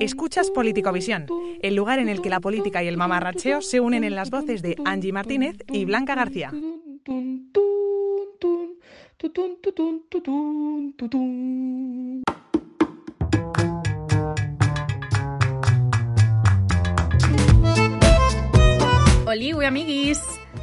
Escuchas Politicovisión, el lugar en el que la política y el mamarracheo se unen en las voces de Angie Martínez y Blanca García. Hola, amiguis.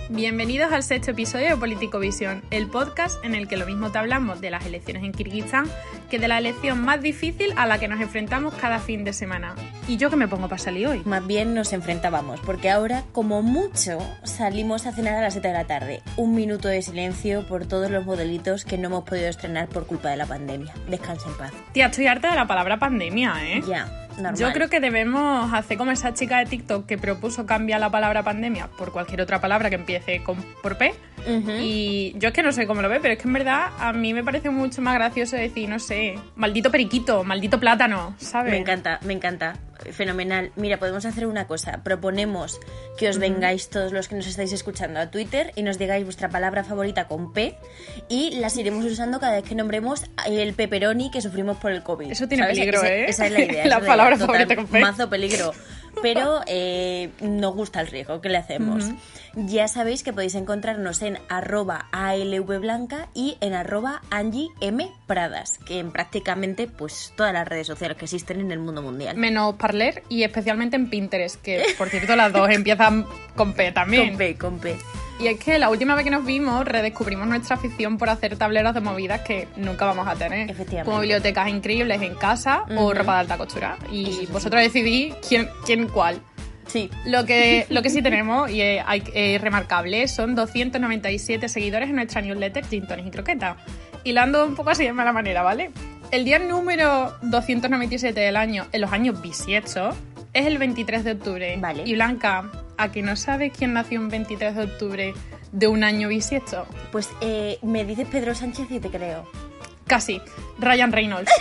Bienvenidos al sexto episodio de Político Visión, el podcast en el que lo mismo te hablamos de las elecciones en Kirguistán que de la elección más difícil a la que nos enfrentamos cada fin de semana. ¿Y yo que me pongo para salir hoy? Más bien nos enfrentábamos, porque ahora, como mucho, salimos a cenar a las 7 de la tarde. Un minuto de silencio por todos los modelitos que no hemos podido estrenar por culpa de la pandemia. Descansa en paz. Tía, estoy harta de la palabra pandemia, ¿eh? Ya. Normal. Yo creo que debemos hacer como esa chica de TikTok que propuso cambiar la palabra pandemia por cualquier otra palabra que empiece con, por P. Y yo es que no sé cómo lo ve, pero es que en verdad a mí me parece mucho más gracioso decir, no sé, maldito periquito, maldito plátano, ¿sabes? Me encanta, me encanta. Fenomenal. Mira, podemos hacer una cosa. Proponemos que os vengáis todos los que nos estáis escuchando a Twitter y nos digáis vuestra palabra favorita con P y las iremos usando cada vez que nombremos el pepperoni que sufrimos por el COVID. Eso tiene ¿Sabes? peligro, Esa- ¿eh? Esa es la idea. La palabra favorita con P. Mazo peligro. Pero eh, nos gusta el riesgo, ¿qué le hacemos? Ya sabéis que podéis encontrarnos en arroba alvblanca y en arroba Angie M. Pradas, que en prácticamente pues todas las redes sociales que existen en el mundo mundial. Menos Parler y especialmente en Pinterest, que por cierto las dos empiezan con P también. Con P, con P. Y es que la última vez que nos vimos redescubrimos nuestra afición por hacer tableros de movidas que nunca vamos a tener. Efectivamente. Como bibliotecas increíbles en casa o Ujú. ropa de alta costura. Y sí. vosotros decidís quién, quién cuál. Sí. Lo que, lo que sí tenemos, y es, es remarcable, son 297 seguidores en nuestra newsletter Gin Tonic y Croqueta. Hilando un poco así de mala manera, ¿vale? El día número 297 del año, en los años bisiestos, es el 23 de octubre. Vale. Y Blanca, ¿a que no sabes quién nació un 23 de octubre de un año bisiesto? Pues eh, me dices Pedro Sánchez y te creo. Casi. Ryan Reynolds.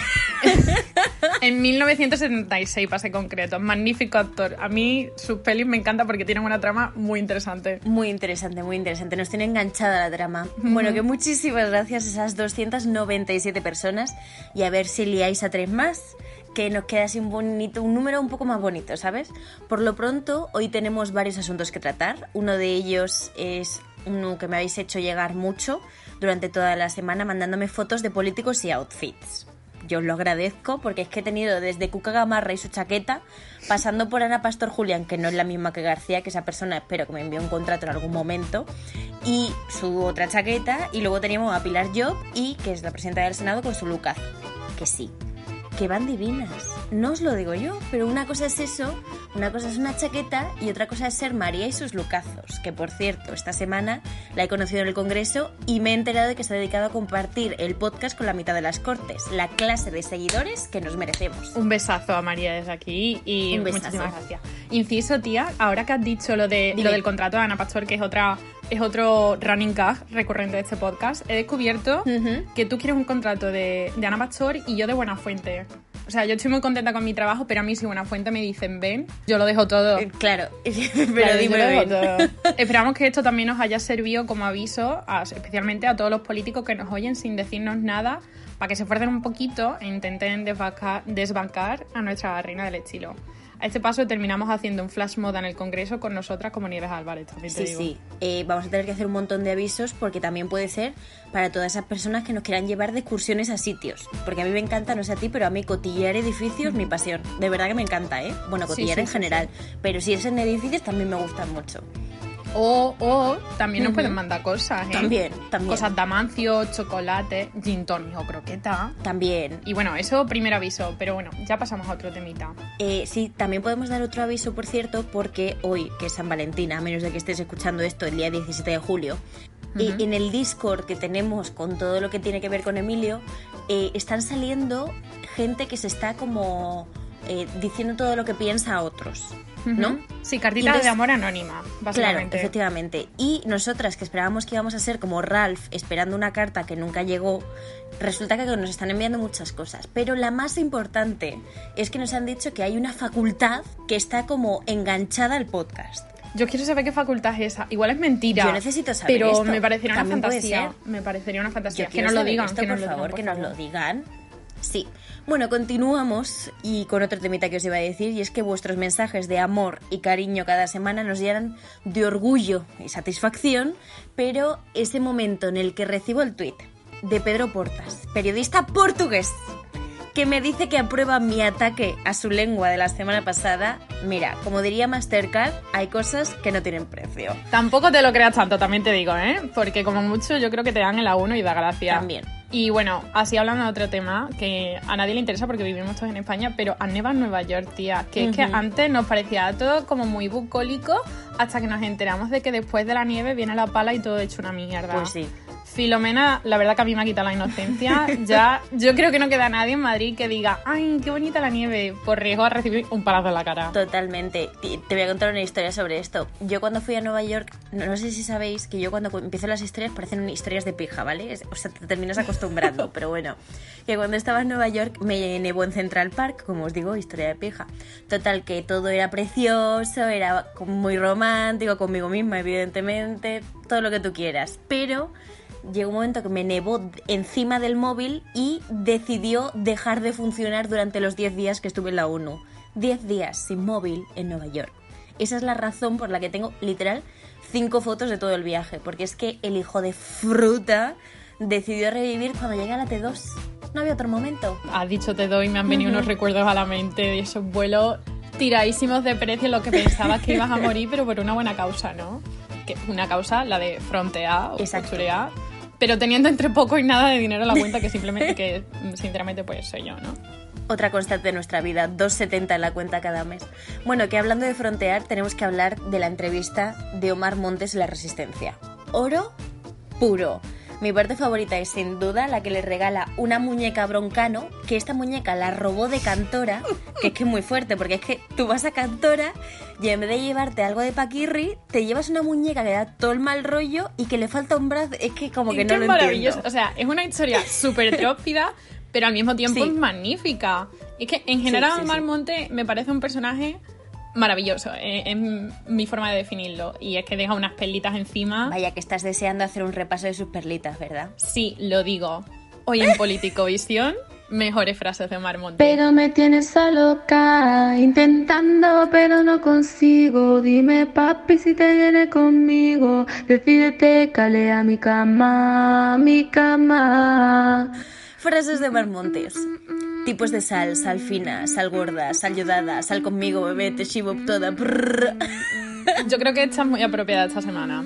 en 1976, para ser concreto. Magnífico actor. A mí sus pelis me encantan porque tienen una trama muy interesante. Muy interesante, muy interesante. Nos tiene enganchada la trama. Bueno, que muchísimas gracias a esas 297 personas y a ver si liáis a tres más, que nos queda así un bonito, un número un poco más bonito, ¿sabes? Por lo pronto, hoy tenemos varios asuntos que tratar. Uno de ellos es uno que me habéis hecho llegar mucho durante toda la semana mandándome fotos de políticos y outfits. Yo os lo agradezco porque es que he tenido desde Cuca Gamarra y su chaqueta, pasando por Ana Pastor Julián, que no es la misma que García, que esa persona espero que me envíe un contrato en algún momento, y su otra chaqueta, y luego teníamos a Pilar Job, y que es la presidenta del Senado con su Lucas. Que sí, que van divinas. No os lo digo yo, pero una cosa es eso, una cosa es una chaqueta y otra cosa es ser María y sus lucazos, que por cierto, esta semana la he conocido en el Congreso y me he enterado de que se ha dedicado a compartir el podcast con la mitad de las Cortes, la clase de seguidores que nos merecemos. Un besazo a María desde aquí y Un muchísimas gracias. Inciso, tía, ahora que has dicho lo, de, Dime. lo del contrato de Ana Pastor, que es otra es otro running gag recurrente de este podcast, he descubierto que tú quieres un contrato de, de Ana Pastor y yo de Buena Fuente. O sea, yo estoy muy contenta con mi trabajo, pero a mí si Buena Fuente me dicen ven, yo lo dejo todo. Eh, Claro, pero Claro, lo todo. Esperamos que esto también nos haya servido como aviso, a- especialmente a todos los políticos que nos oyen sin decirnos nada, para que se esfuercen un poquito e intenten desbancar, desbancar a nuestra reina del estilo. A este paso terminamos haciendo un flash moda en el Congreso con nosotras como Nieves Álvarez, también te Sí, digo. sí. Eh, vamos a tener que hacer un montón de avisos porque también puede ser para todas esas personas que nos quieran llevar de excursiones a sitios. Porque a mí me encanta, no sé a ti, pero a mí cotillear edificios, mi pasión. De verdad que me encanta, ¿eh? Bueno, Sí, sí, en general. Pero si es en edificios, también me gustan mucho. O, o también nos pueden mandar cosas, ¿eh? También, también. Cosas de amancio, chocolate, gin tonic o croqueta. También. Y bueno, eso primer aviso, pero bueno, ya pasamos a otro temita. Eh, sí, también podemos dar otro aviso, por cierto, porque hoy, que es San Valentín, a menos de que estés escuchando esto el día 17 de julio, eh, en el Discord que tenemos con todo lo que tiene que ver con Emilio, eh, están saliendo gente que se está como eh, diciendo todo lo que piensa a otros, ¿no? Sí, cartitas entonces- de amor anónima, Claro, básicamente. efectivamente. Y nosotras que esperábamos que íbamos a ser como Ralph esperando una carta que nunca llegó, resulta que nos están enviando muchas cosas. Pero la más importante es que nos han dicho que hay una facultad que está como enganchada al podcast. Yo quiero saber qué facultad es esa. Igual es mentira. Yo necesito saber Pero esto. me parecería una fantasía. Me parecería una fantasía. Yo que nos lo digan. esto, que por nos favor, digan, que por nos lo favor. digan. Sí. Bueno, continuamos y con otro temita que os iba a decir, y es que vuestros mensajes de amor y cariño cada semana nos llenan de orgullo y satisfacción, pero ese momento en el que recibo el tuit de Pedro Portas, periodista portugués, que me dice que aprueba mi ataque a su lengua de la semana pasada, mira, como diría Mastercard, hay cosas que no tienen precio. Tampoco te lo creas tanto, también te digo, ¿eh? Porque como mucho yo creo que te dan el A1 y da gracia. También. Y bueno, así hablando de otro tema que a nadie le interesa porque vivimos todos en España, pero a neva en Nueva York, tía. Que es que antes nos parecía todo como muy bucólico hasta que nos enteramos de que después de la nieve viene la pala y todo hecho una mierda. Pues sí. Filomena, la verdad que a mí me ha quitado la inocencia. Ya, yo creo que no queda nadie en Madrid que diga, ay, qué bonita la nieve, por riesgo a recibir un palazo en la cara. Totalmente. Te voy a contar una historia sobre esto. Yo cuando fui a Nueva York, no, sé si sabéis que yo cuando cu- empiezo las historias parecen historias de pija, ¿vale? O sea, te terminas acostumbrando, pero bueno. Que cuando estaba en Nueva York me nevó en Central Park, como os digo, historia de pija. Total, que todo era precioso, era muy romántico, conmigo misma, evidentemente, todo lo que tú quieras. Pero llegó un momento que me nevó encima del móvil y decidió dejar de funcionar durante los 10 días que estuve en la ONU. 10 días sin móvil en Nueva York. Esa es la razón por la que tengo literal cinco fotos de todo el viaje, porque es que el hijo de fruta decidió revivir cuando llegué a la T2. No había otro momento. Has dicho te doy, me han venido unos recuerdos a la mente de esos vuelos tiradísimos de precio, lo que pensabas que ibas a morir, pero por una buena causa, ¿no? Que una causa, la de frontear o costurear, pero teniendo entre poco y nada de dinero en la cuenta, que simplemente, que sinceramente, pues soy yo, ¿no? Otra constante de nuestra vida, 2,70 en la cuenta cada mes. Bueno, que hablando de frontear, tenemos que hablar de la entrevista de Omar Montes en La Resistencia. Oro puro. Mi parte favorita es sin duda la que le regala una muñeca a broncano, que esta muñeca la robó de Cantora, que es que es muy fuerte, porque es que tú vas a Cantora y en vez de llevarte algo de paquirri, te llevas una muñeca que da todo el mal rollo y que le falta un brazo. Es que como que no es lo maravilloso. entiendo. O sea, es una historia súper trópida, pero al mismo tiempo Sí. es magnífica. Es que en general sí, Omar sí. Monte me parece un personaje maravilloso. eh, Es, mi forma de definirlo. Y es que deja unas perlitas encima. Vaya que estás deseando hacer un repaso de sus perlitas, ¿verdad? Sí, lo digo. Hoy en Político Visión, mejores frases de Omar Monte. Pero me tienes a loca, intentando pero no consigo. Dime papi si te vienes conmigo. Decídete, cale a mi cama, a mi cama. Frases de Mar Montes. Tipos de sal, sal fina, sal gorda, sal yodada, sal conmigo, bebé, te chivo toda. brrr. Yo creo que esta es muy apropiada esta semana.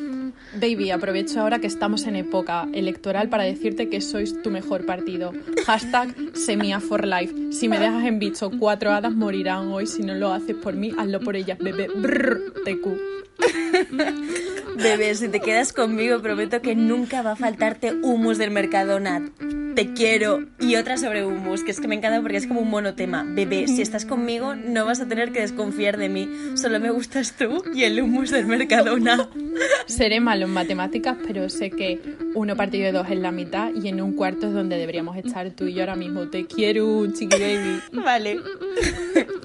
Baby, aprovecho ahora que estamos en época electoral para decirte que sois tu mejor partido. Hashtag Semia for life. Si me dejas en bicho, cuatro hadas morirán hoy. Si no lo haces por mí, hazlo por ellas, bebé. Brr, TQ. Bebé, si te quedas conmigo, prometo que nunca va a faltarte humus del Mercadona. Te quiero. Y otra sobre humus, que es que me encanta porque es como un monotema. Bebé, si estás conmigo, no vas a tener que desconfiar de mí. Solo me gustas tú y el humus del Mercadona. Seré malo en matemáticas, pero sé que uno partido de dos es la mitad y en un cuarto es donde deberíamos estar tú y yo ahora mismo. Te quiero, chiqui baby. Vale.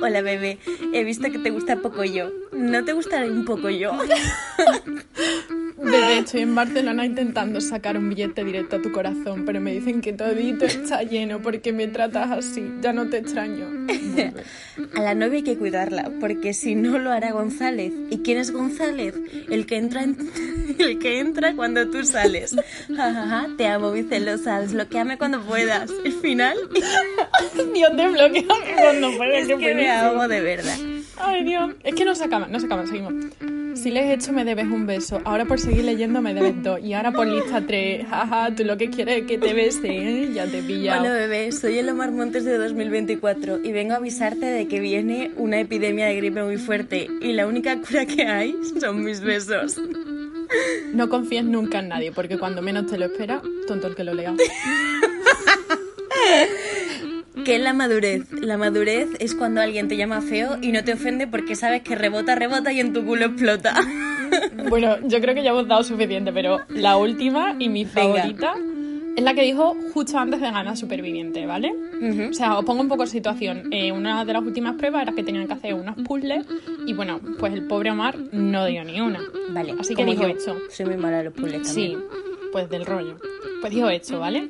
Hola, bebé. He visto que te gusta poco yo. ¿No te gustará un poco yo? Bebé, estoy en Barcelona intentando sacar un billete directo a tu corazón, pero me dicen que todito está lleno porque me tratas así. Ya no te extraño. A la novia hay que cuidarla, porque si no lo hará González. ¿Y quién es González? El que entra, en- el que entra cuando tú sales. Ja, te amo, mi celosa. Desbloqueame cuando puedas. El final Dios, te bloquea cuando puedes. es que me ahogo de verdad. Ay, Dios. Es que no se acaban, no se acaban, seguimos. Si le he hecho, me debes un beso. Ahora por seguir leyendo, me debes dos. Y ahora por lista tres. Jaja, tú lo que quieres es que te bese, ¿eh? Ya te he pillado. Hola, bebé. Soy el Omar Montes de 2024 y vengo a avisarte de que viene una epidemia de gripe muy fuerte y la única cura que hay son mis besos. No confíes nunca en nadie, porque cuando menos te lo espera, tonto el que lo lea. ¿Qué es la madurez? La madurez es cuando alguien te llama feo y no te ofende porque sabes que rebota, rebota y en tu culo explota. Bueno, yo creo que ya hemos dado suficiente, pero la última y mi Venga. favorita es la que dijo justo antes de ganar Superviviente, ¿vale? O sea, os pongo un poco en situación. Eh, una de las últimas pruebas era que tenían que hacer unos puzzles y bueno, pues el pobre Omar no dio ni una. Vale, Así que dijo yo. hecho. Soy muy mala a los puzzles Sí, también. pues del rollo. Pues dijo hecho, ¿vale?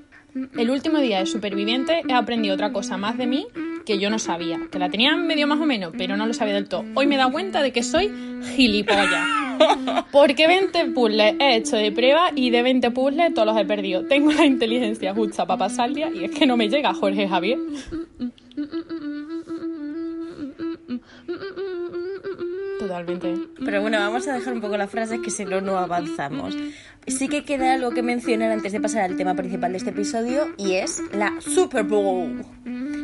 El último día de superviviente he aprendido otra cosa más de mí que yo no sabía, que la tenía medio más o menos, pero no lo sabía del todo. Hoy me he dado cuenta de que soy gilipollas. Porque 20 puzzles he hecho de prueba y de 20 puzzles todos los he perdido. Tengo la inteligencia justa para pasar el día y es que no me llega Jorge Javier. Totalmente. Pero bueno, vamos a dejar un poco las frases que si no, no avanzamos. Sí que queda algo que mencionar antes de pasar al tema principal de este episodio y es la Super Bowl.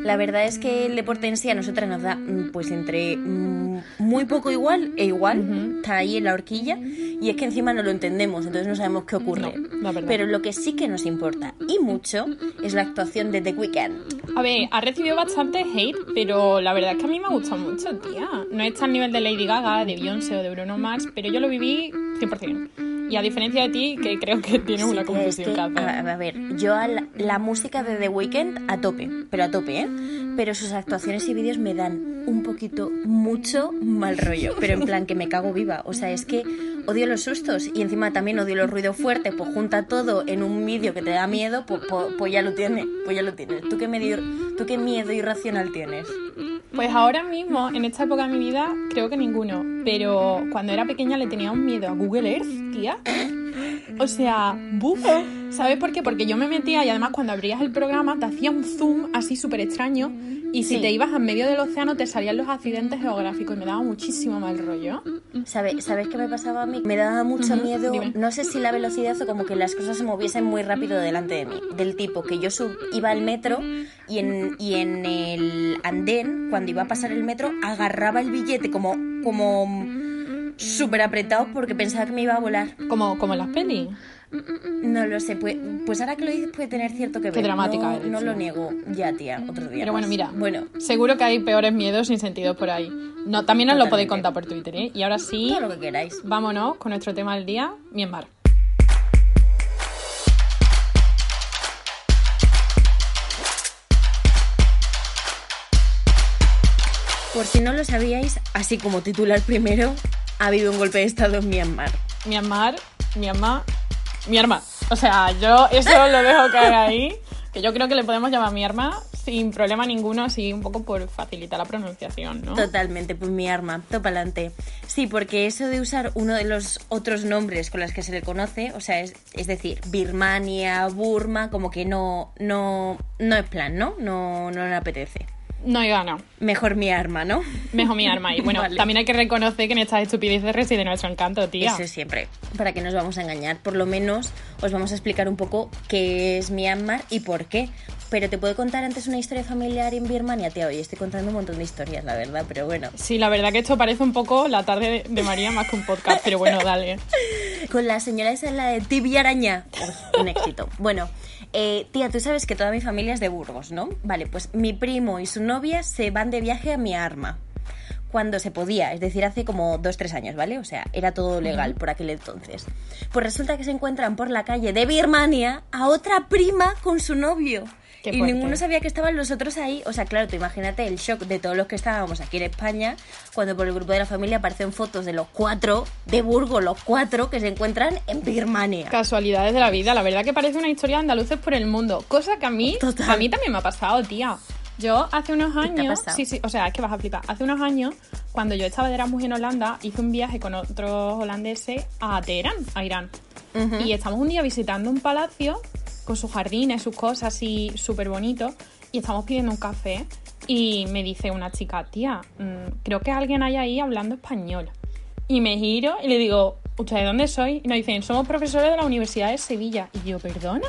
La verdad es que el deporte en sí a nosotras nos da mm, pues entre mm, muy poco igual e igual, está ahí en la horquilla y es que encima no lo entendemos, entonces no sabemos qué ocurre. No. Pero lo que sí que nos importa y mucho es la actuación de The Weeknd. A ver, ha recibido bastante hate, pero la verdad es que a mí me ha gustado mucho, tía. No está al nivel de Lady Gaga, de Beyoncé o de Bruno Mars, pero yo lo viví 100%. Y a diferencia de ti, que creo que tienes una confusión que, a, a ver, yo a la, la música de The Weeknd a tope, pero a tope, ¿eh? Pero sus actuaciones y vídeos me dan un poquito, mucho mal rollo, pero en plan que me cago viva. O sea, es que odio los sustos y encima también odio los ruidos fuertes, pues junta todo en un vídeo que te da miedo, pues, pues, pues ya lo tienes, pues ya lo tienes. ¿Tú qué, medio, ¿Tú qué miedo irracional tienes? Pues ahora mismo, en esta época de mi vida, creo que ninguno. Pero cuando era pequeña le tenía un miedo a Google Earth, tía. O sea, buf. ¿Sabes por qué? Porque yo me metía y además cuando abrías el programa te hacía un zoom así súper extraño y si Sí. te ibas en medio del océano te salían los accidentes geográficos y me daba muchísimo mal rollo. ¿Sabes, ¿Sabes qué me pasaba a mí? Me daba mucho miedo, dime. no sé si la velocidad o como que las cosas se moviesen muy rápido delante de mí. Del tipo que yo sub- iba al metro y en, y en el andén, cuando iba a pasar el metro, agarraba el billete como, como súper apretado porque pensaba que me iba a volar. Como, como en las pelis. No lo sé, pues, pues ahora que lo dices puede tener cierto que ver. Qué dramática no, eres, no lo niego. Ya, tía, otro día. Pero bueno, mira. Bueno, Seguro que hay peores miedos sin sentido por ahí. No, también os lo podéis Totalmente. contar por Twitter, ¿eh? Y ahora sí, todo lo que queráis. vámonos con nuestro tema del día, Myanmar. Por si no lo sabíais, así como titular primero, ha habido un golpe de estado en Myanmar. Myanmar, Myanmar, mi arma. O sea, yo eso lo dejo caer ahí. Que yo creo que le podemos llamar mi arma sin problema ninguno, así un poco por facilitar la pronunciación, ¿no? Totalmente, pues mi arma, topa adelante. Sí, porque eso de usar uno de los otros nombres con los que se le conoce, o sea, es, es decir, Birmania, Burma, como que no, no, no es plan, ¿no? No, no le apetece. No, no. Mejor mi arma, ¿no? Mejor mi arma. Y bueno, Vale. también hay que reconocer que en estas estupideces reside nuestro encanto, tía. Eso siempre. ¿Para que nos vamos a engañar? Por lo menos os vamos a explicar un poco qué es Myanmar y por qué. Pero te puedo contar antes una historia familiar en Birmania, tía. Hoy estoy contando un montón de historias, la verdad, pero bueno. Sí, la verdad que esto parece un poco la tarde de- María más que un podcast, pero bueno, dale. Con la señora esa, la de Tibia Araña. Uf, un éxito. Bueno, eh, tía, tú sabes que toda mi familia es de Burgos, ¿no? Vale, pues mi primo y su novia se van de viaje a mi arma. Cuando se podía, es decir, hace como dos, tres años, ¿vale? O sea, era todo legal por aquel entonces. Pues resulta que se encuentran por la calle de Birmania a otra prima con su novio. Qué y fuerte. ninguno sabía que estaban los otros ahí. O sea, claro, tú imagínate el shock de todos los que estábamos aquí en España cuando por el grupo de la familia aparecen fotos de los cuatro de Burgos, los cuatro que se encuentran en Birmania. Casualidades de la vida. La verdad que parece una historia de andaluces por el mundo. Cosa que a mí, Total. a mí también me ha pasado, tía. Yo hace unos años, sí, sí, o sea, es que vas a flipar. Hace unos años, cuando yo estaba de Erasmus en Holanda, hice un viaje con otros holandeses a Teherán, a Irán. Y estamos un día visitando un palacio con sus jardines, sus cosas así súper bonitos. Y estamos pidiendo un café. Y me dice una chica, tía, mm, creo que alguien hay ahí hablando español. Y me giro y le digo, ¿ustedes dónde soy? Y nos dicen, somos profesores de la Universidad de Sevilla. Y yo, ¿perdona?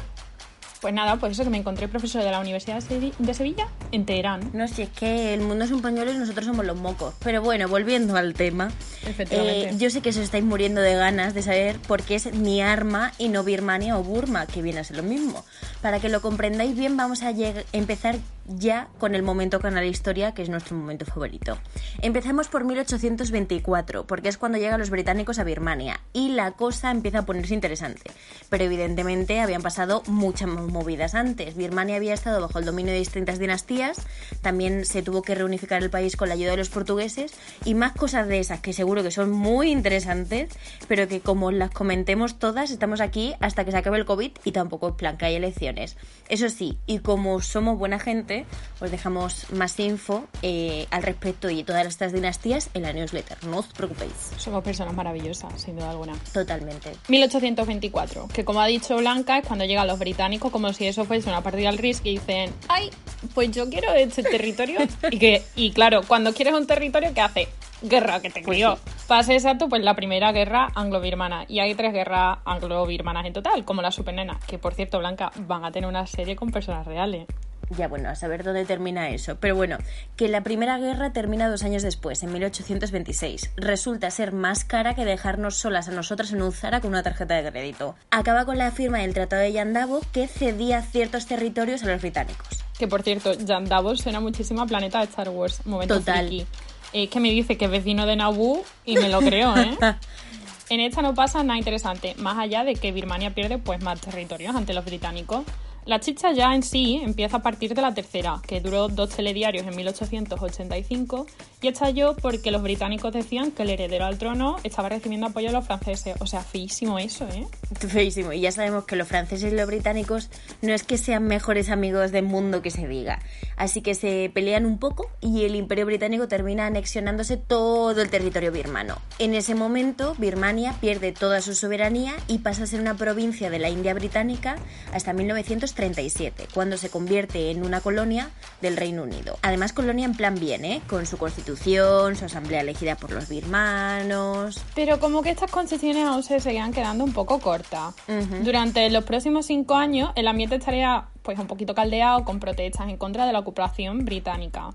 Pues nada, pues eso que me encontré profesor de la Universidad de Sevi- de Sevilla en Teherán. No sé, es que el mundo es un pañuelo y nosotros somos los mocos. Pero bueno, volviendo al tema. Efectivamente. eh, yo sé que os estáis muriendo de ganas de saber por qué es mi arma y no Birmania o Burma, que viene a ser lo mismo. Para que lo comprendáis bien, vamos a empezar ya con el momento Canal Historia, que es nuestro momento favorito. Empezamos por 1824, porque es cuando llegan los británicos a Birmania, y la cosa empieza a ponerse interesante. Pero evidentemente habían pasado muchas movidas antes. Birmania había estado bajo el dominio de distintas dinastías, también se tuvo que reunificar el país con la ayuda de los portugueses, y más cosas de esas que seguro que son muy interesantes, pero que como las comentemos todas, estamos aquí hasta que se acabe el COVID y tampoco es plan que hay elecciones. Eso sí, y como somos buena gente, os dejamos más info eh, al respecto y todas estas dinastías en la newsletter. No os preocupéis. Somos personas maravillosas, sin duda alguna. Totalmente. 1824, que como ha dicho Blanca, es cuando llegan los británicos como si eso fuese una partida al risk y dicen, ay, pues yo quiero este territorio. y, que, y claro, cuando quieres un territorio, ¿qué hace? Guerra, que te crió. Para ser exacto, pues la primera guerra anglo-birmana. Y hay tres guerras anglo-birmanas en total, como la supernena, que por cierto, Blanca, van a tener una serie con personas reales. Ya bueno, a saber dónde termina eso. Pero bueno, que la primera guerra termina dos años después, en 1826. Resulta ser más cara que dejarnos solas a nosotras en un Zara con una tarjeta de crédito. Acaba con la firma del Tratado de Yandabo que cedía ciertos territorios a los británicos. Que por cierto, Jan Davos suena muchísimo a Planeta de Star Wars. Momento Total. friki. Es que me dice que es vecino de Naboo y me lo creo, ¿eh? en esta no pasa nada interesante, más allá de que Birmania pierde pues más territorios ante los británicos. La chicha ya en sí empieza a partir de la tercera, que duró dos telediarios en 1885 y estalló porque los británicos decían que el heredero al trono estaba recibiendo apoyo de los franceses. O sea, feísimo eso, ¿eh? Feísimo. Y ya sabemos que los franceses y los británicos no es que sean mejores amigos del mundo que se diga. Así que se pelean un poco y el imperio británico termina anexionándose todo el territorio birmano. En ese momento, Birmania pierde toda su soberanía y pasa a ser una provincia de la India británica hasta 1937, cuando se convierte en una colonia del Reino Unido. Además, colonia en plan bien, ¿eh? Con su constitución, su asamblea elegida por los birmanos. Pero como que estas concesiones aún se seguían quedando un poco cortas. Durante los próximos cinco años, el ambiente estaría pues un poquito caldeado con protestas en contra de la ocupación británica.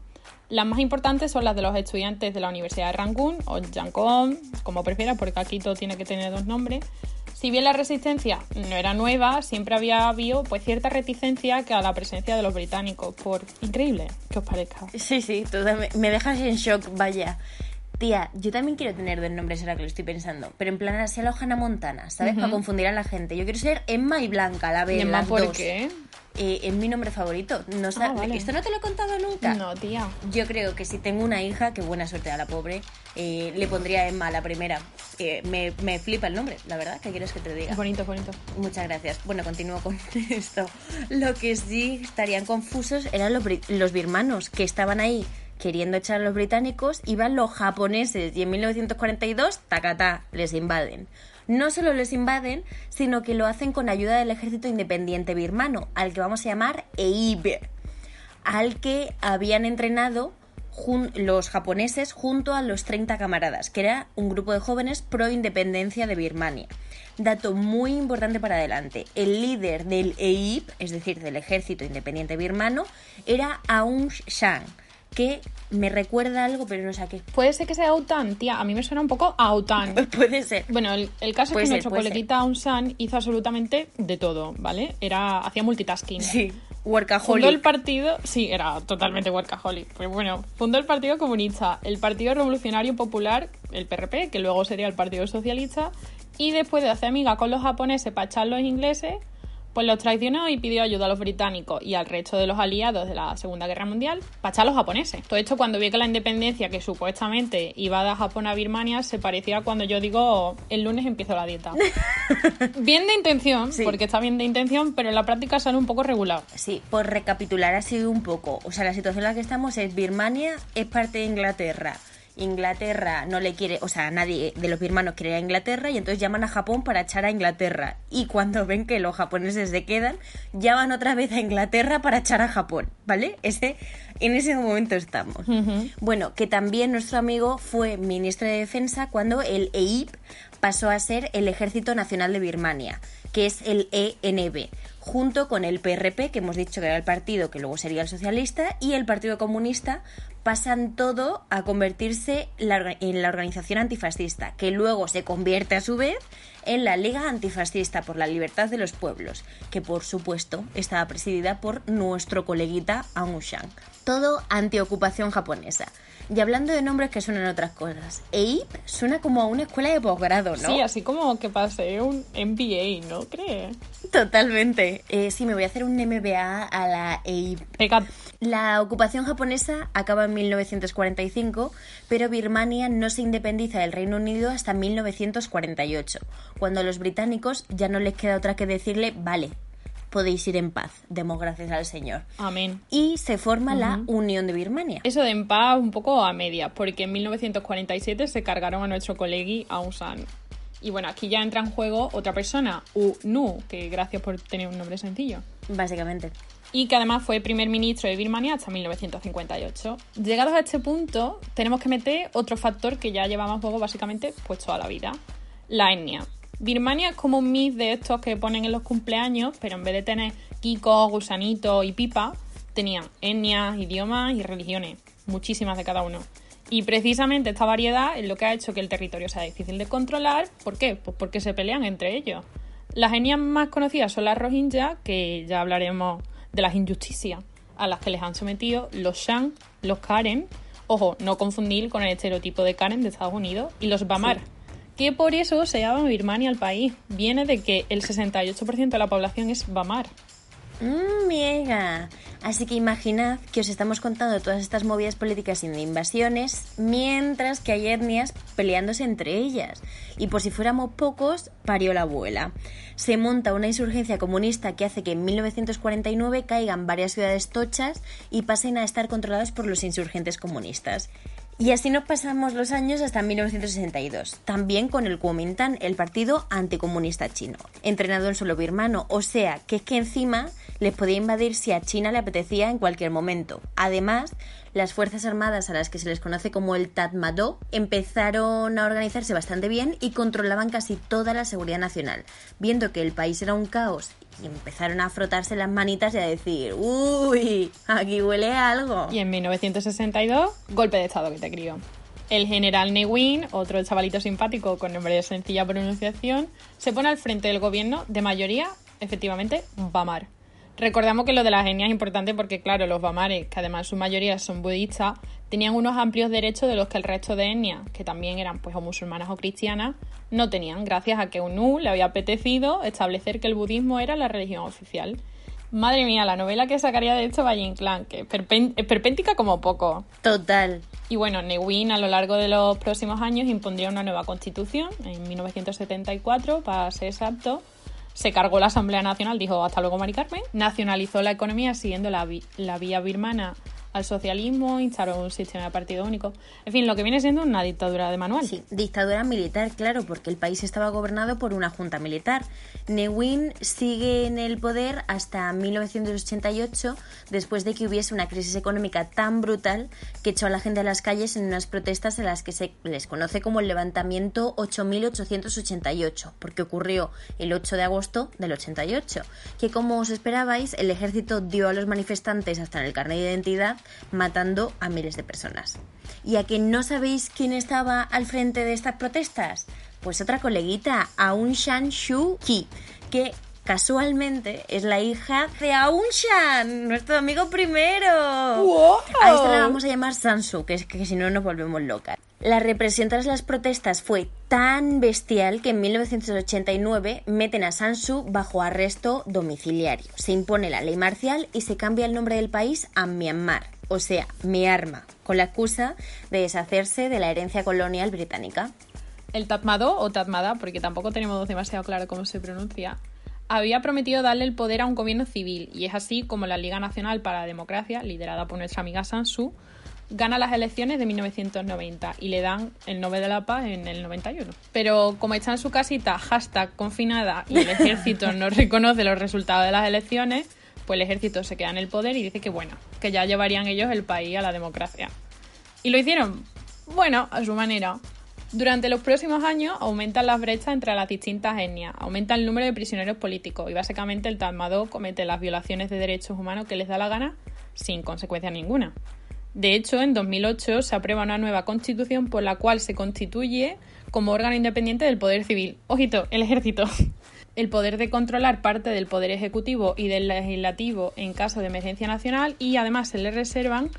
Las más importantes son las de los estudiantes de la Universidad de Rangún o Yangon, como prefieras, porque aquí todo tiene que tener dos nombres. Si bien la resistencia no era nueva, siempre había habido pues cierta reticencia que a la presencia de los británicos. Por increíble que os parezca. Sí, sí, me dejas en shock, vaya. Tía, yo también quiero tener dos nombres ahora que lo estoy pensando, pero en plan así a la Hannah Montana, ¿sabes? Para confundir a la gente. Yo quiero ser Emma y Blanca, la vez. ¿Y Emma por dos. qué? Eh, es mi nombre favorito. No Ah, vale. ¿Esto no te lo he contado nunca? No, tía. Yo creo que si tengo una hija, que buena suerte a la pobre, eh, le pondría Emma a la primera. Eh, me, me flipa el nombre, la verdad, ¿qué quieres que te diga? Bonito, bonito. Muchas gracias. Bueno, continúo con esto. Lo que sí estarían confusos eran los, los birmanos, que estaban ahí queriendo echar a los británicos, iban los japoneses y en 1942, tacatá, les invaden. No solo les invaden, sino que lo hacen con ayuda del ejército independiente birmano, al que vamos a llamar EIB, al que habían entrenado los japoneses junto a los 30 camaradas, que era un grupo de jóvenes pro independencia de Birmania. Dato muy importante para adelante, el líder del EIB, es decir, del ejército independiente birmano, era Aung San, que me recuerda algo, pero no sé a qué. Puede ser que sea Autan, tía. A mí me suena un poco a Autan. Puede ser. Bueno, el, el caso Puede es que ser, ser. coleguita Aung hizo absolutamente de todo, ¿vale? Era, hacía multitasking. Sí, Fundó workaholic. el partido, sí, era totalmente workaholic. Pues bueno, fundó el Partido Comunista, el Partido Revolucionario Popular, el PRP, que luego sería el Partido Socialista, y después de hacer amiga con los japoneses para echar los ingleses, pues los traicionó y pidió ayuda a los británicos y al resto de los aliados de la Segunda Guerra Mundial para echar a los japoneses. Todo esto cuando vi que la independencia que supuestamente iba de Japón a Birmania se parecía a cuando yo digo el lunes empiezo la dieta. bien de intención, Sí. porque está bien de intención, pero en la práctica sale un poco regular. Sí, por recapitular así un poco. O sea, la situación en la que estamos es Birmania es parte de Inglaterra. Inglaterra no le quiere, o sea, nadie de los birmanos quiere ir a Inglaterra y entonces llaman a Japón para echar a Inglaterra. Y cuando ven que los japoneses se quedan, llaman otra vez a Inglaterra para echar a Japón, ¿vale? Ese, en ese momento estamos. Bueno, que también nuestro amigo fue ministro de Defensa cuando el EIP pasó a ser el Ejército Nacional de Birmania, que es el ENB, junto con el PRP, que hemos dicho que era el partido que luego sería el socialista, y el Partido Comunista pasan todo a convertirse en la organización antifascista, que luego se convierte a su vez en la Liga Antifascista por la Libertad de los Pueblos, que por supuesto estaba presidida por nuestro coleguita Aung San. Todo antiocupación japonesa. Y hablando de nombres que suenan otras cosas, EIP suena como a una escuela de posgrado, ¿no? Sí, así como que pasé un MBA, ¿no crees? Totalmente. Eh, sí, me voy a hacer un MBA a la EIP. La ocupación japonesa acaba en 1945, pero Birmania no se independiza del Reino Unido hasta 1948, cuando a los británicos ya no les queda otra que decirle, vale, podéis ir en paz, demos gracias al Señor. amén. Y se forma la Unión de Birmania. Eso de en paz un poco a medias, porque en 1947 se cargaron a nuestro colegui Aung San. Y bueno, aquí ya entra en juego otra persona, U Nu, que gracias por tener un nombre sencillo. Básicamente. Y que además fue primer ministro de Birmania hasta 1958. Llegados a este punto, tenemos que meter otro factor que ya llevamos juego básicamente pues toda la vida, la etnia. Birmania es como un mix de estos que ponen en los cumpleaños, pero en vez de tener Kiko, Gusanito y Pipa, tenían etnias, idiomas y religiones, muchísimas de cada uno. Y precisamente esta variedad es lo que ha hecho que el territorio sea difícil de controlar. ¿Por qué? Pues porque se pelean entre ellos. Las etnias más conocidas son las Rohingya, que ya hablaremos de las injusticias a las que les han sometido los Shan, los Karen, ojo, no confundir con el estereotipo de Karen de Estados Unidos, y los Bamar, que por eso se llama Birmania al país. Viene de que el 68% de la población es Bamar. Mmm, miega. Así que imaginad que os estamos contando todas estas movidas políticas y invasiones, mientras que hay etnias peleándose entre ellas. Y por si fuéramos pocos, parió la abuela. Se monta una insurgencia comunista que hace que en 1949 caigan varias ciudades tochas y pasen a estar controladas por los insurgentes comunistas. Y así nos pasamos los años hasta 1962, también con el Kuomintang, el partido anticomunista chino, entrenado en suelo birmano, o sea, que es que encima les podía invadir si a China le apetecía en cualquier momento. Además, las Fuerzas Armadas, a las que se les conoce como el Tatmadaw, empezaron a organizarse bastante bien y controlaban casi toda la seguridad nacional, viendo que el país era un caos y empezaron a frotarse las manitas y a decir, uy, aquí huele algo. Y en 1962, golpe de Estado que te crió. El general Ne Win, otro chavalito simpático con nombre de sencilla pronunciación, se pone al frente del gobierno de mayoría, efectivamente, Bamar. Recordamos que lo de las etnias es importante porque, claro, los Bamares, que además su mayoría son budistas, tenían unos amplios derechos de los que el resto de etnias, que también eran pues o musulmanas o cristianas, no tenían, gracias a que UNU le había apetecido establecer que el budismo era la religión oficial. Madre mía, la novela que sacaría de esto Valle Inclán, que es perpéntica como poco. Total. Y bueno, Newin a lo largo de los próximos años impondría una nueva constitución en 1974, para ser exacto. Se cargó la Asamblea Nacional, dijo hasta luego Mari Carmen. Nacionalizó la economía siguiendo la, la vía birmana al socialismo, instauró un sistema de partido único. En fin, lo que viene siendo una dictadura de manual. Sí, dictadura militar, claro, porque el país estaba gobernado por una junta militar. Newin sigue en el poder hasta 1988, después de que hubiese una crisis económica tan brutal que echó a la gente a las calles en unas protestas en las que se les conoce como el levantamiento 8888, porque ocurrió el 8 de agosto del 88, que como os esperabais, el ejército dio a los manifestantes hasta en el carnet de identidad, matando a miles de personas. ¿Y a que no sabéis quién estaba al frente de estas protestas? Pues otra coleguita, Aung San Suu Kyi, que casualmente es la hija de Aung San, nuestro amigo primero. A esta la vamos a llamar Sansu, que es que si no nos volvemos locas. La represión tras las protestas fue tan bestial que en 1989 meten a Sansu bajo arresto domiciliario. Se impone la ley marcial y se cambia el nombre del país a Myanmar, o sea, Myanmar, con la excusa de deshacerse de la herencia colonial británica. El Tatmadaw o Tatmada, porque tampoco tenemos demasiado claro cómo se pronuncia, había prometido darle el poder a un gobierno civil y es así como la Liga Nacional para la Democracia, liderada por nuestra amiga Sansu, gana las elecciones de 1990 y le dan el Nobel de la Paz en el 91. Pero como está en su casita, hashtag confinada, y el ejército no reconoce los resultados de las elecciones, pues el ejército se queda en el poder y dice que bueno, que ya llevarían ellos el país a la democracia. ¿Y lo hicieron? Bueno, a su manera. Durante los próximos años aumentan las brechas entre las distintas etnias, aumenta el número de prisioneros políticos y básicamente el Tatmadaw comete las violaciones de derechos humanos que les da la gana sin consecuencia ninguna. De hecho, en 2008 se aprueba una nueva constitución por la cual se constituye como órgano independiente del poder civil. Ojito, el ejército. El poder de controlar parte del poder ejecutivo y del legislativo en caso de emergencia nacional y además se le reservan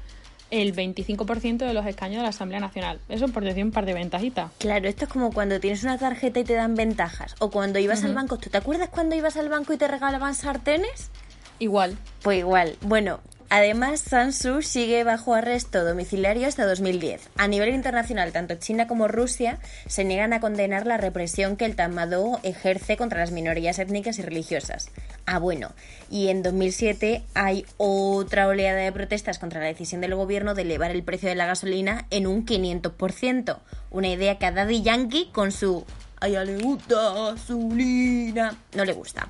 el 25% de los escaños de la Asamblea Nacional. Eso por decir un par de ventajitas. Claro, esto es como cuando tienes una tarjeta y te dan ventajas. O cuando ibas al banco. ¿Tú te acuerdas cuando ibas al banco y te regalaban sartenes? Igual. Pues igual. Bueno, Además, Sansu sigue bajo arresto domiciliario hasta 2010. A nivel internacional, tanto China como Rusia se niegan a condenar la represión que el Tatmadaw ejerce contra las minorías étnicas y religiosas. Ah, bueno, y en 2007 hay otra oleada de protestas contra la decisión del gobierno de elevar el precio de la gasolina en un 500%. Una idea que a Daddy Yankee con su... A ella le gusta gasolina. No le gusta.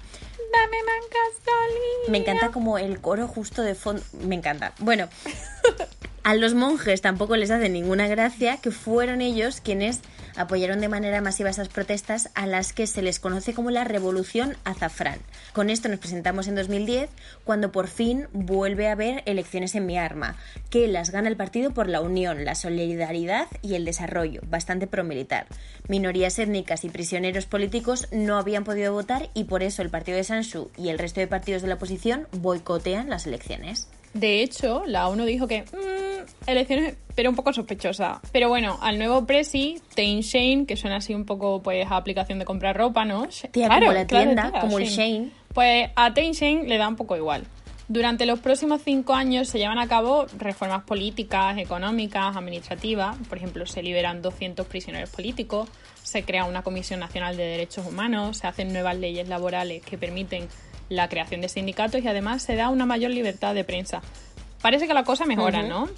Dame. Me encanta como el coro justo de fondo. Me encanta. Bueno, a los monjes tampoco les hace ninguna gracia que fueron ellos quienes apoyaron de manera masiva esas protestas a las que se les conoce como la Revolución Azafrán. Con esto nos presentamos en 2010, cuando por fin vuelve a haber elecciones en Myanmar, que las gana el partido por la unión, la solidaridad y el desarrollo, bastante promilitar. Minorías étnicas y prisioneros políticos no habían podido votar y por eso el partido de Sansu y el resto de partidos de la oposición boicotean las elecciones. De hecho, la ONU dijo que mmm, elecciones, pero un poco sospechosa. Pero bueno, al nuevo presi, Tain Shane, que suena así un poco pues a aplicación de comprar ropa, ¿no? Tía, como la tienda, como el Shane. Pues a Tain Shane le da un poco igual. Durante los próximos cinco años se llevan a cabo reformas políticas, económicas, administrativas. Por ejemplo, se liberan 200 prisioneros políticos, se crea una Comisión Nacional de Derechos Humanos, se hacen nuevas leyes laborales que permiten la creación de sindicatos y además se da una mayor libertad de prensa. Parece que la cosa mejora, ¿no?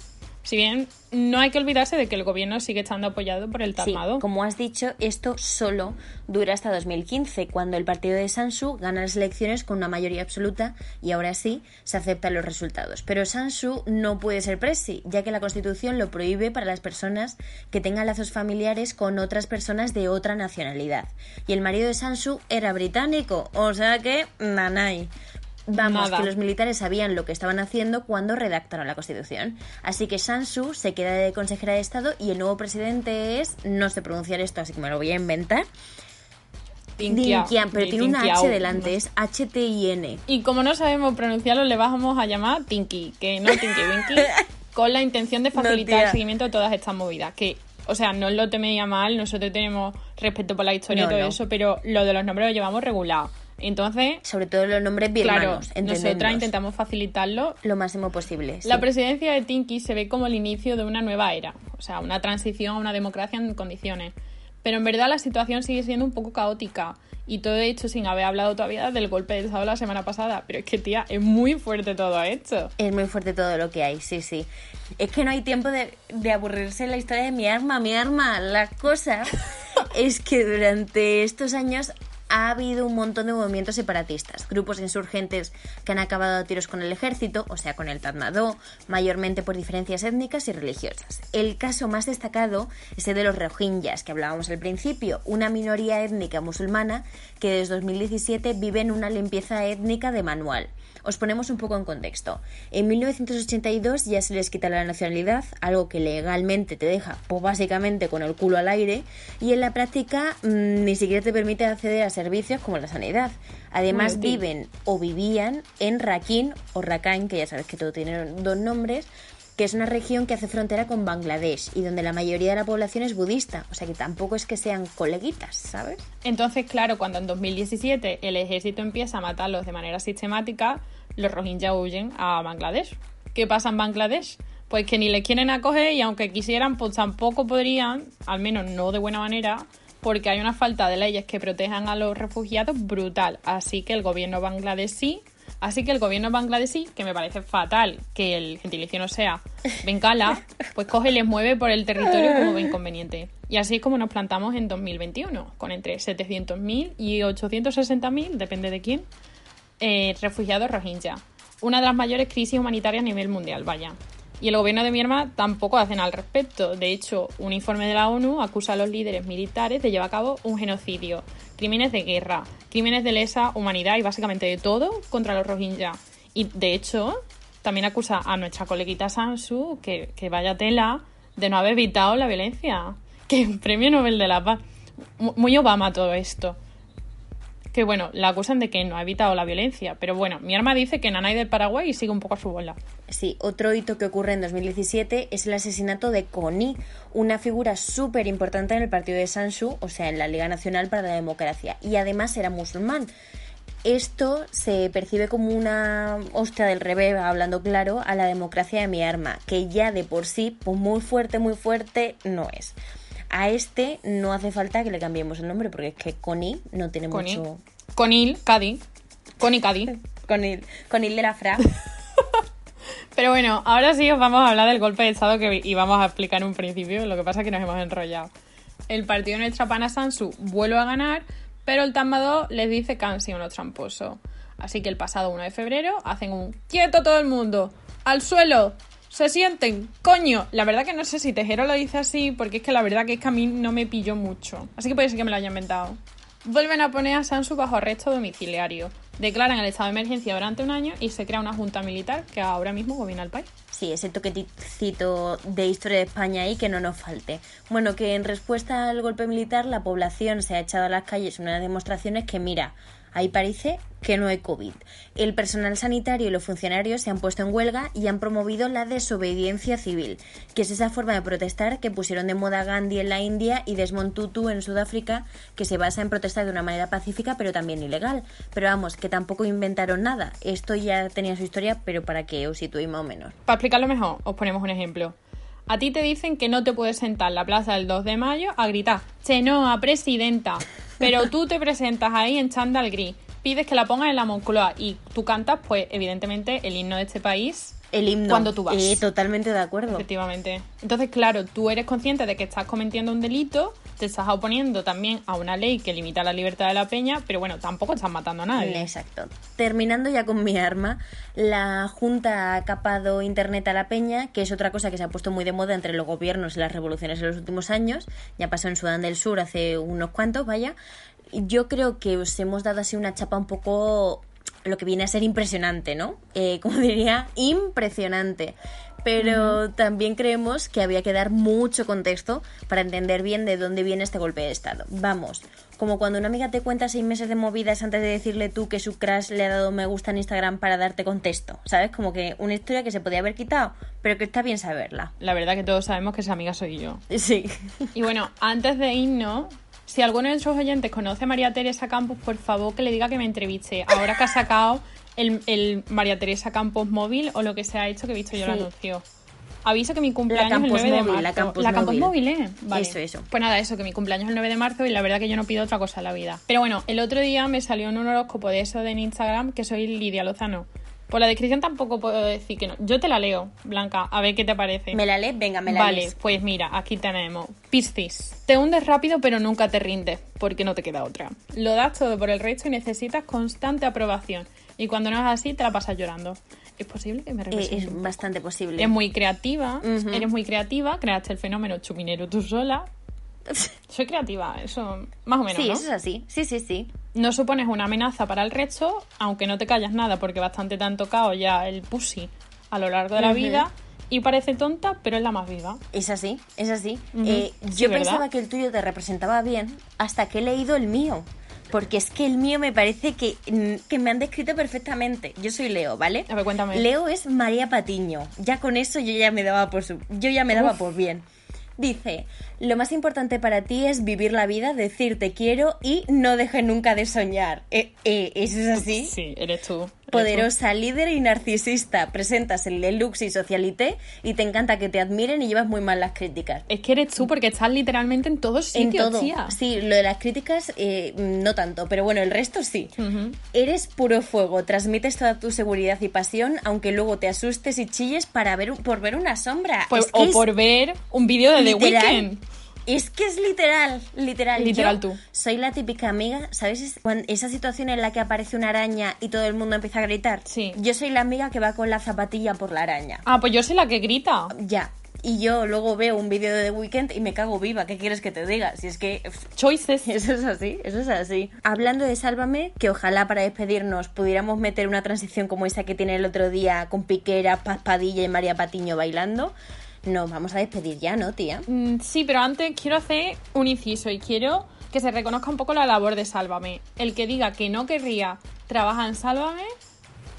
Si bien no hay que olvidarse de que el gobierno sigue estando apoyado por el Tatmadaw. Sí, como has dicho, esto solo dura hasta 2015, cuando el partido de Sansu gana las elecciones con una mayoría absoluta y ahora sí se aceptan los resultados. Pero Sansu no puede ser presi, ya que la Constitución lo prohíbe para las personas que tengan lazos familiares con otras personas de otra nacionalidad. Y el marido de Sansu era británico, o sea que nanay. Vamos, que los militares sabían lo que estaban haciendo cuando redactaron la Constitución. Así que Sansu se queda de consejera de Estado y el nuevo presidente es, no sé pronunciar esto, así que me lo voy a inventar. Dinkian, pero tiene una H delante, es H-T-I-N. Y como no sabemos pronunciarlo, le vamos a llamar Tinky, que no Tinky Winky, con la intención de facilitar el seguimiento de todas estas movidas. Que, o sea, no lo teméis mal, nosotros tenemos respeto por la historia y todo eso, pero lo de los nombres lo llevamos regulado. Entonces, sobre todo los nombres bien claro, nosotras intentamos facilitarlo lo máximo posible. La presidencia de Tinky se ve como el inicio de una nueva era, o sea, una transición a una democracia en condiciones. Pero en verdad la situación sigue siendo un poco caótica. Y todo hecho sin haber hablado todavía del golpe de Estado la semana pasada. Pero es que, tía, es muy fuerte todo esto. Es muy fuerte todo lo que hay, sí, sí. Es que no hay tiempo de, de aburrirse en la historia de mi arma, mi arma. La cosa es que durante estos años ha habido un montón de movimientos separatistas, grupos insurgentes que han acabado a tiros con el ejército, o sea, con el Tatmadaw, mayormente por diferencias étnicas y religiosas. El caso más destacado es el de los Rohingyas, que hablábamos al principio, una minoría étnica musulmana que desde 2017 vive en una limpieza étnica de manual. Os ponemos un poco en contexto. En 1982 ya se les quita la nacionalidad, algo que legalmente te deja pues básicamente con el culo al aire, y en la práctica mm, ni siquiera te permite acceder a servicios como la sanidad. Además viven o vivían en Rakhine o Rakhine, que ya sabes que todo tiene dos nombres, que es una región que hace frontera con Bangladesh y donde la mayoría de la población es budista, o sea que tampoco es que sean coleguitas, ¿sabes? Entonces, claro, cuando en 2017 el ejército empieza a matarlos de manera sistemática, los Rohingya huyen a Bangladesh. ¿Qué pasa en Bangladesh? Pues que ni les quieren acoger y aunque quisieran, pues tampoco podrían, al menos no de buena manera, porque hay una falta de leyes que protejan a los refugiados brutal. Así que el gobierno bangladesí Así que el gobierno bangladesí, que me parece fatal que el gentilicio no sea Bengala, pues coge y les mueve por el territorio como ve inconveniente. Y así es como nos plantamos en 2021, con entre 700.000 y 860.000, depende de quién, eh, refugiados rohingya. Una de las mayores crisis humanitarias a nivel mundial, vaya. Y el gobierno de Myanmar tampoco hacen al respecto. De hecho, un informe de la ONU acusa a los líderes militares de llevar a cabo un genocidio, crímenes de guerra, crímenes de lesa humanidad y básicamente de todo contra los Rohingya. Y de hecho, también acusa a nuestra coleguita Sansu, que, que vaya tela, de no haber evitado la violencia. Que premio Nobel de la Paz. Mu- Muy Obama todo esto. Que bueno, la acusan de que no ha evitado la violencia. Pero bueno, mi arma dice que Nanay del Paraguay sigue un poco a su bola. Sí, otro hito que ocurre en 2017 es el asesinato de Koni, una figura súper importante en el partido de Sansu, o sea, en la Liga Nacional para la Democracia, y además era musulmán. Esto se percibe como una hostia del revés, hablando claro, a la democracia de mi arma, que ya de por sí, pues muy fuerte, muy fuerte, no es. A este no hace falta que le cambiemos el nombre, porque es que Koni no tiene Conil. mucho... Conil, Cadi. Connie Cadi. Conil, Conil de la Fra. Pero bueno, ahora sí os vamos a hablar del golpe de Estado que íbamos a explicar en un principio, lo que pasa es que nos hemos enrollado. El partido de nuestra pana Sansu vuelve a ganar, pero el Tambadó les dice que han sido unos tramposos. Así que el pasado 1 de febrero hacen un ¡Quieto todo el mundo! ¡Al suelo! ¡Se sienten! ¡Coño! La verdad que no sé si Tejero lo dice así, porque es que la verdad que es que a mí no me pilló mucho. Así que puede ser que me lo haya inventado. Vuelven a poner a Sansu bajo arresto domiciliario. Declaran el estado de emergencia durante un año y se crea una junta militar que ahora mismo gobierna el país. Sí, ese toquecito de historia de España ahí que no nos falte. Bueno, que en respuesta al golpe militar la población se ha echado a las calles en unas demostraciones que, mira, ahí parece que no hay COVID. El personal sanitario y los funcionarios se han puesto en huelga y han promovido la desobediencia civil, que es esa forma de protestar que pusieron de moda Gandhi en la India y Desmond Tutu en Sudáfrica, que se basa en protestar de una manera pacífica pero también ilegal. Pero vamos, que tampoco inventaron nada. Esto ya tenía su historia, pero para que os situéis más o menos. Para explicarlo mejor, os ponemos un ejemplo. A ti te dicen que no te puedes sentar en la plaza del 2 de mayo a gritar, Chenoa, presidenta. Pero tú te presentas ahí en chándal gris, pides que la pongan en la Moncloa y tú cantas, pues, evidentemente, el himno de este país. El himno. Cuando tú vas. Eh, totalmente de acuerdo. Efectivamente. Entonces, claro, tú eres consciente de que estás cometiendo un delito, te estás oponiendo también a una ley que limita la libertad de la peña, pero bueno, tampoco estás matando a nadie. Exacto. Terminando ya con mi arma, la Junta ha capado Internet a la peña, que es otra cosa que se ha puesto muy de moda entre los gobiernos y las revoluciones en los últimos años. Ya pasó en Sudán del Sur hace unos cuantos, vaya. Yo creo que os hemos dado así una chapa un poco lo que viene a ser impresionante, ¿no? Eh, como diría, impresionante. Pero también creemos que había que dar mucho contexto para entender bien de dónde viene este golpe de Estado. Vamos, como cuando una amiga te cuenta seis meses de movidas antes de decirle tú que su crush le ha dado me gusta en Instagram para darte contexto, ¿sabes? Como que una historia que se podía haber quitado, pero que está bien saberla. La verdad que todos sabemos que esa amiga soy yo. Sí. Y bueno, antes de irnos, si alguno de nuestros oyentes conoce a María Teresa Campos, por favor que le diga que me entreviste. Ahora que ha sacado el, el María Teresa Campos móvil o lo que se ha hecho, que he visto yo el anuncio. Aviso que mi cumpleaños es el Campos 9 de móvil, marzo. la Campos Campos móvil. móvil, ¿eh? Vale. Eso, eso. Pues nada, eso, que mi cumpleaños es el 9 de marzo y la verdad que yo no pido otra cosa en la vida. Pero bueno, el otro día me salió en un horóscopo de eso de en Instagram que soy Lidia Lozano. Por la descripción tampoco puedo decir que no. Yo te la leo, Blanca, a ver qué te parece. ¿Me la lees? Venga, me la Vale, lees. pues mira, aquí tenemos. Piscis. Te hundes rápido pero nunca te rindes, porque no te queda otra. Lo das todo por el resto y necesitas constante aprobación. Y cuando no es así, te la pasas llorando. ¿Es posible que me Eh, represente es bastante posible. Es muy creativa, Ujú. eres muy creativa, creaste el fenómeno chuminero tú sola. Soy creativa, eso más o menos, sí, ¿no? eso es así. Sí, sí, sí. No supones una amenaza para el resto, aunque no te callas nada, porque bastante te han tocado ya el pussy a lo largo de la vida. Y parece tonta, pero es la más viva. Es así, es así. Eh, Sí, yo ¿verdad? pensaba que el tuyo te representaba bien hasta que he leído el mío. Porque es que el mío me parece que, mm, que me han descrito perfectamente. Yo soy Leo, ¿vale? A ver, cuéntame. Leo es María Patiño. Ya con eso yo ya me daba por su, yo ya me daba Uf. por bien. Dice, lo más importante para ti es vivir la vida, decir te quiero y no dejes nunca de soñar. Eh, eh, ¿Eso es así? Sí, eres tú. eres Poderosa, líder y narcisista. Presentas el Deluxe y Socialité y te encanta que te admiren y llevas muy mal las críticas. Es que eres tú porque estás literalmente en todos En sitios, todo. tía. Sí, lo de las críticas eh, no tanto, pero bueno, el resto sí. Eres puro fuego, transmites toda tu seguridad y pasión, aunque luego te asustes y chilles para ver por ver una sombra. Pues- Es que o por ver un vídeo de The. Weeknd. Es que es literal, literal. Literal Yo tú. Soy la típica amiga, ¿sabes? Esa situación en la que aparece una araña y todo el mundo empieza a gritar. Sí. Yo soy la amiga que va con la zapatilla por la araña. Ah, pues yo soy la que grita. Ya. y yo luego veo un vídeo de The Weeknd y me cago viva. ¿Qué quieres que te diga? Si es que Choices. eso es así, eso es así. Hablando de Sálvame, que ojalá para despedirnos pudiéramos meter una transición como esa que tiene el otro día con Piquera, Paz Padilla y María Patiño bailando. Nos vamos a despedir ya, ¿no, tía? Mm, Sí, pero antes quiero hacer un inciso y quiero que se reconozca un poco la labor de Sálvame. El que diga que no querría trabajar en Sálvame,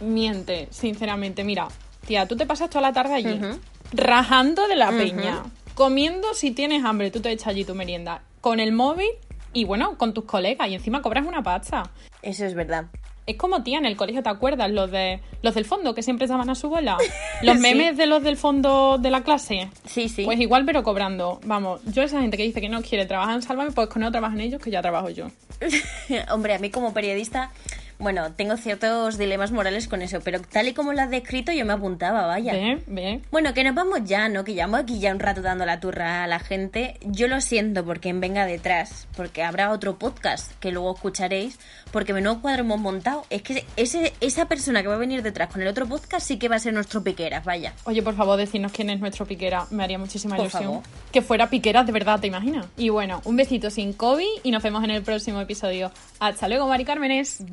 miente, sinceramente. Mira, tía, tú te pasas toda la tarde allí, rajando de la peña, comiendo si tienes hambre, tú te echas allí tu merienda, con el móvil y bueno, con tus colegas y encima cobras una pasta. Eso es verdad. Es como, tía, en el colegio, ¿te acuerdas? Los de los del fondo, que siempre estaban a su bola. Los Sí. memes de los del fondo de la clase. Sí, sí. Pues igual, pero cobrando. Vamos, yo esa gente que dice que no quiere trabajar en Sálvame, pues que no trabajan ellos, que ya trabajo yo. Hombre, a mí como periodista, bueno, tengo ciertos dilemas morales con eso, pero tal y como lo has descrito, yo me apuntaba, vaya. Ve, ve. Bueno, que nos vamos ya, ¿no? Que llevamos aquí ya un rato dando la turra a la gente. Yo lo siento por quien venga detrás, porque habrá otro podcast que luego escucharéis, porque menudo cuadro hemos montado. Es que ese, esa persona que va a venir detrás con el otro podcast sí que va a ser nuestro piqueras, vaya. Oye, por favor, decirnos quién es nuestro piquera. Me haría muchísima Por ilusión. favor. Que fuera piquera de verdad, ¿te imaginas? Y bueno, un besito sin COVID y nos vemos en el próximo episodio. Hasta luego, Mari Cármenes.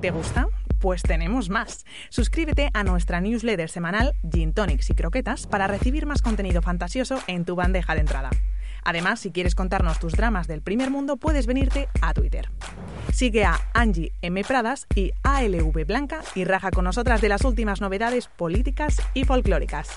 ¿Te gusta? Pues tenemos más. Suscríbete a nuestra newsletter semanal Gin Tonics y Croquetas para recibir más contenido fantasioso en tu bandeja de entrada. Además, si quieres contarnos tus dramas del primer mundo, puedes venirte a Twitter. Sigue a Angie M. Pradas y ALV Blanca y raja con nosotras de las últimas novedades políticas y folclóricas.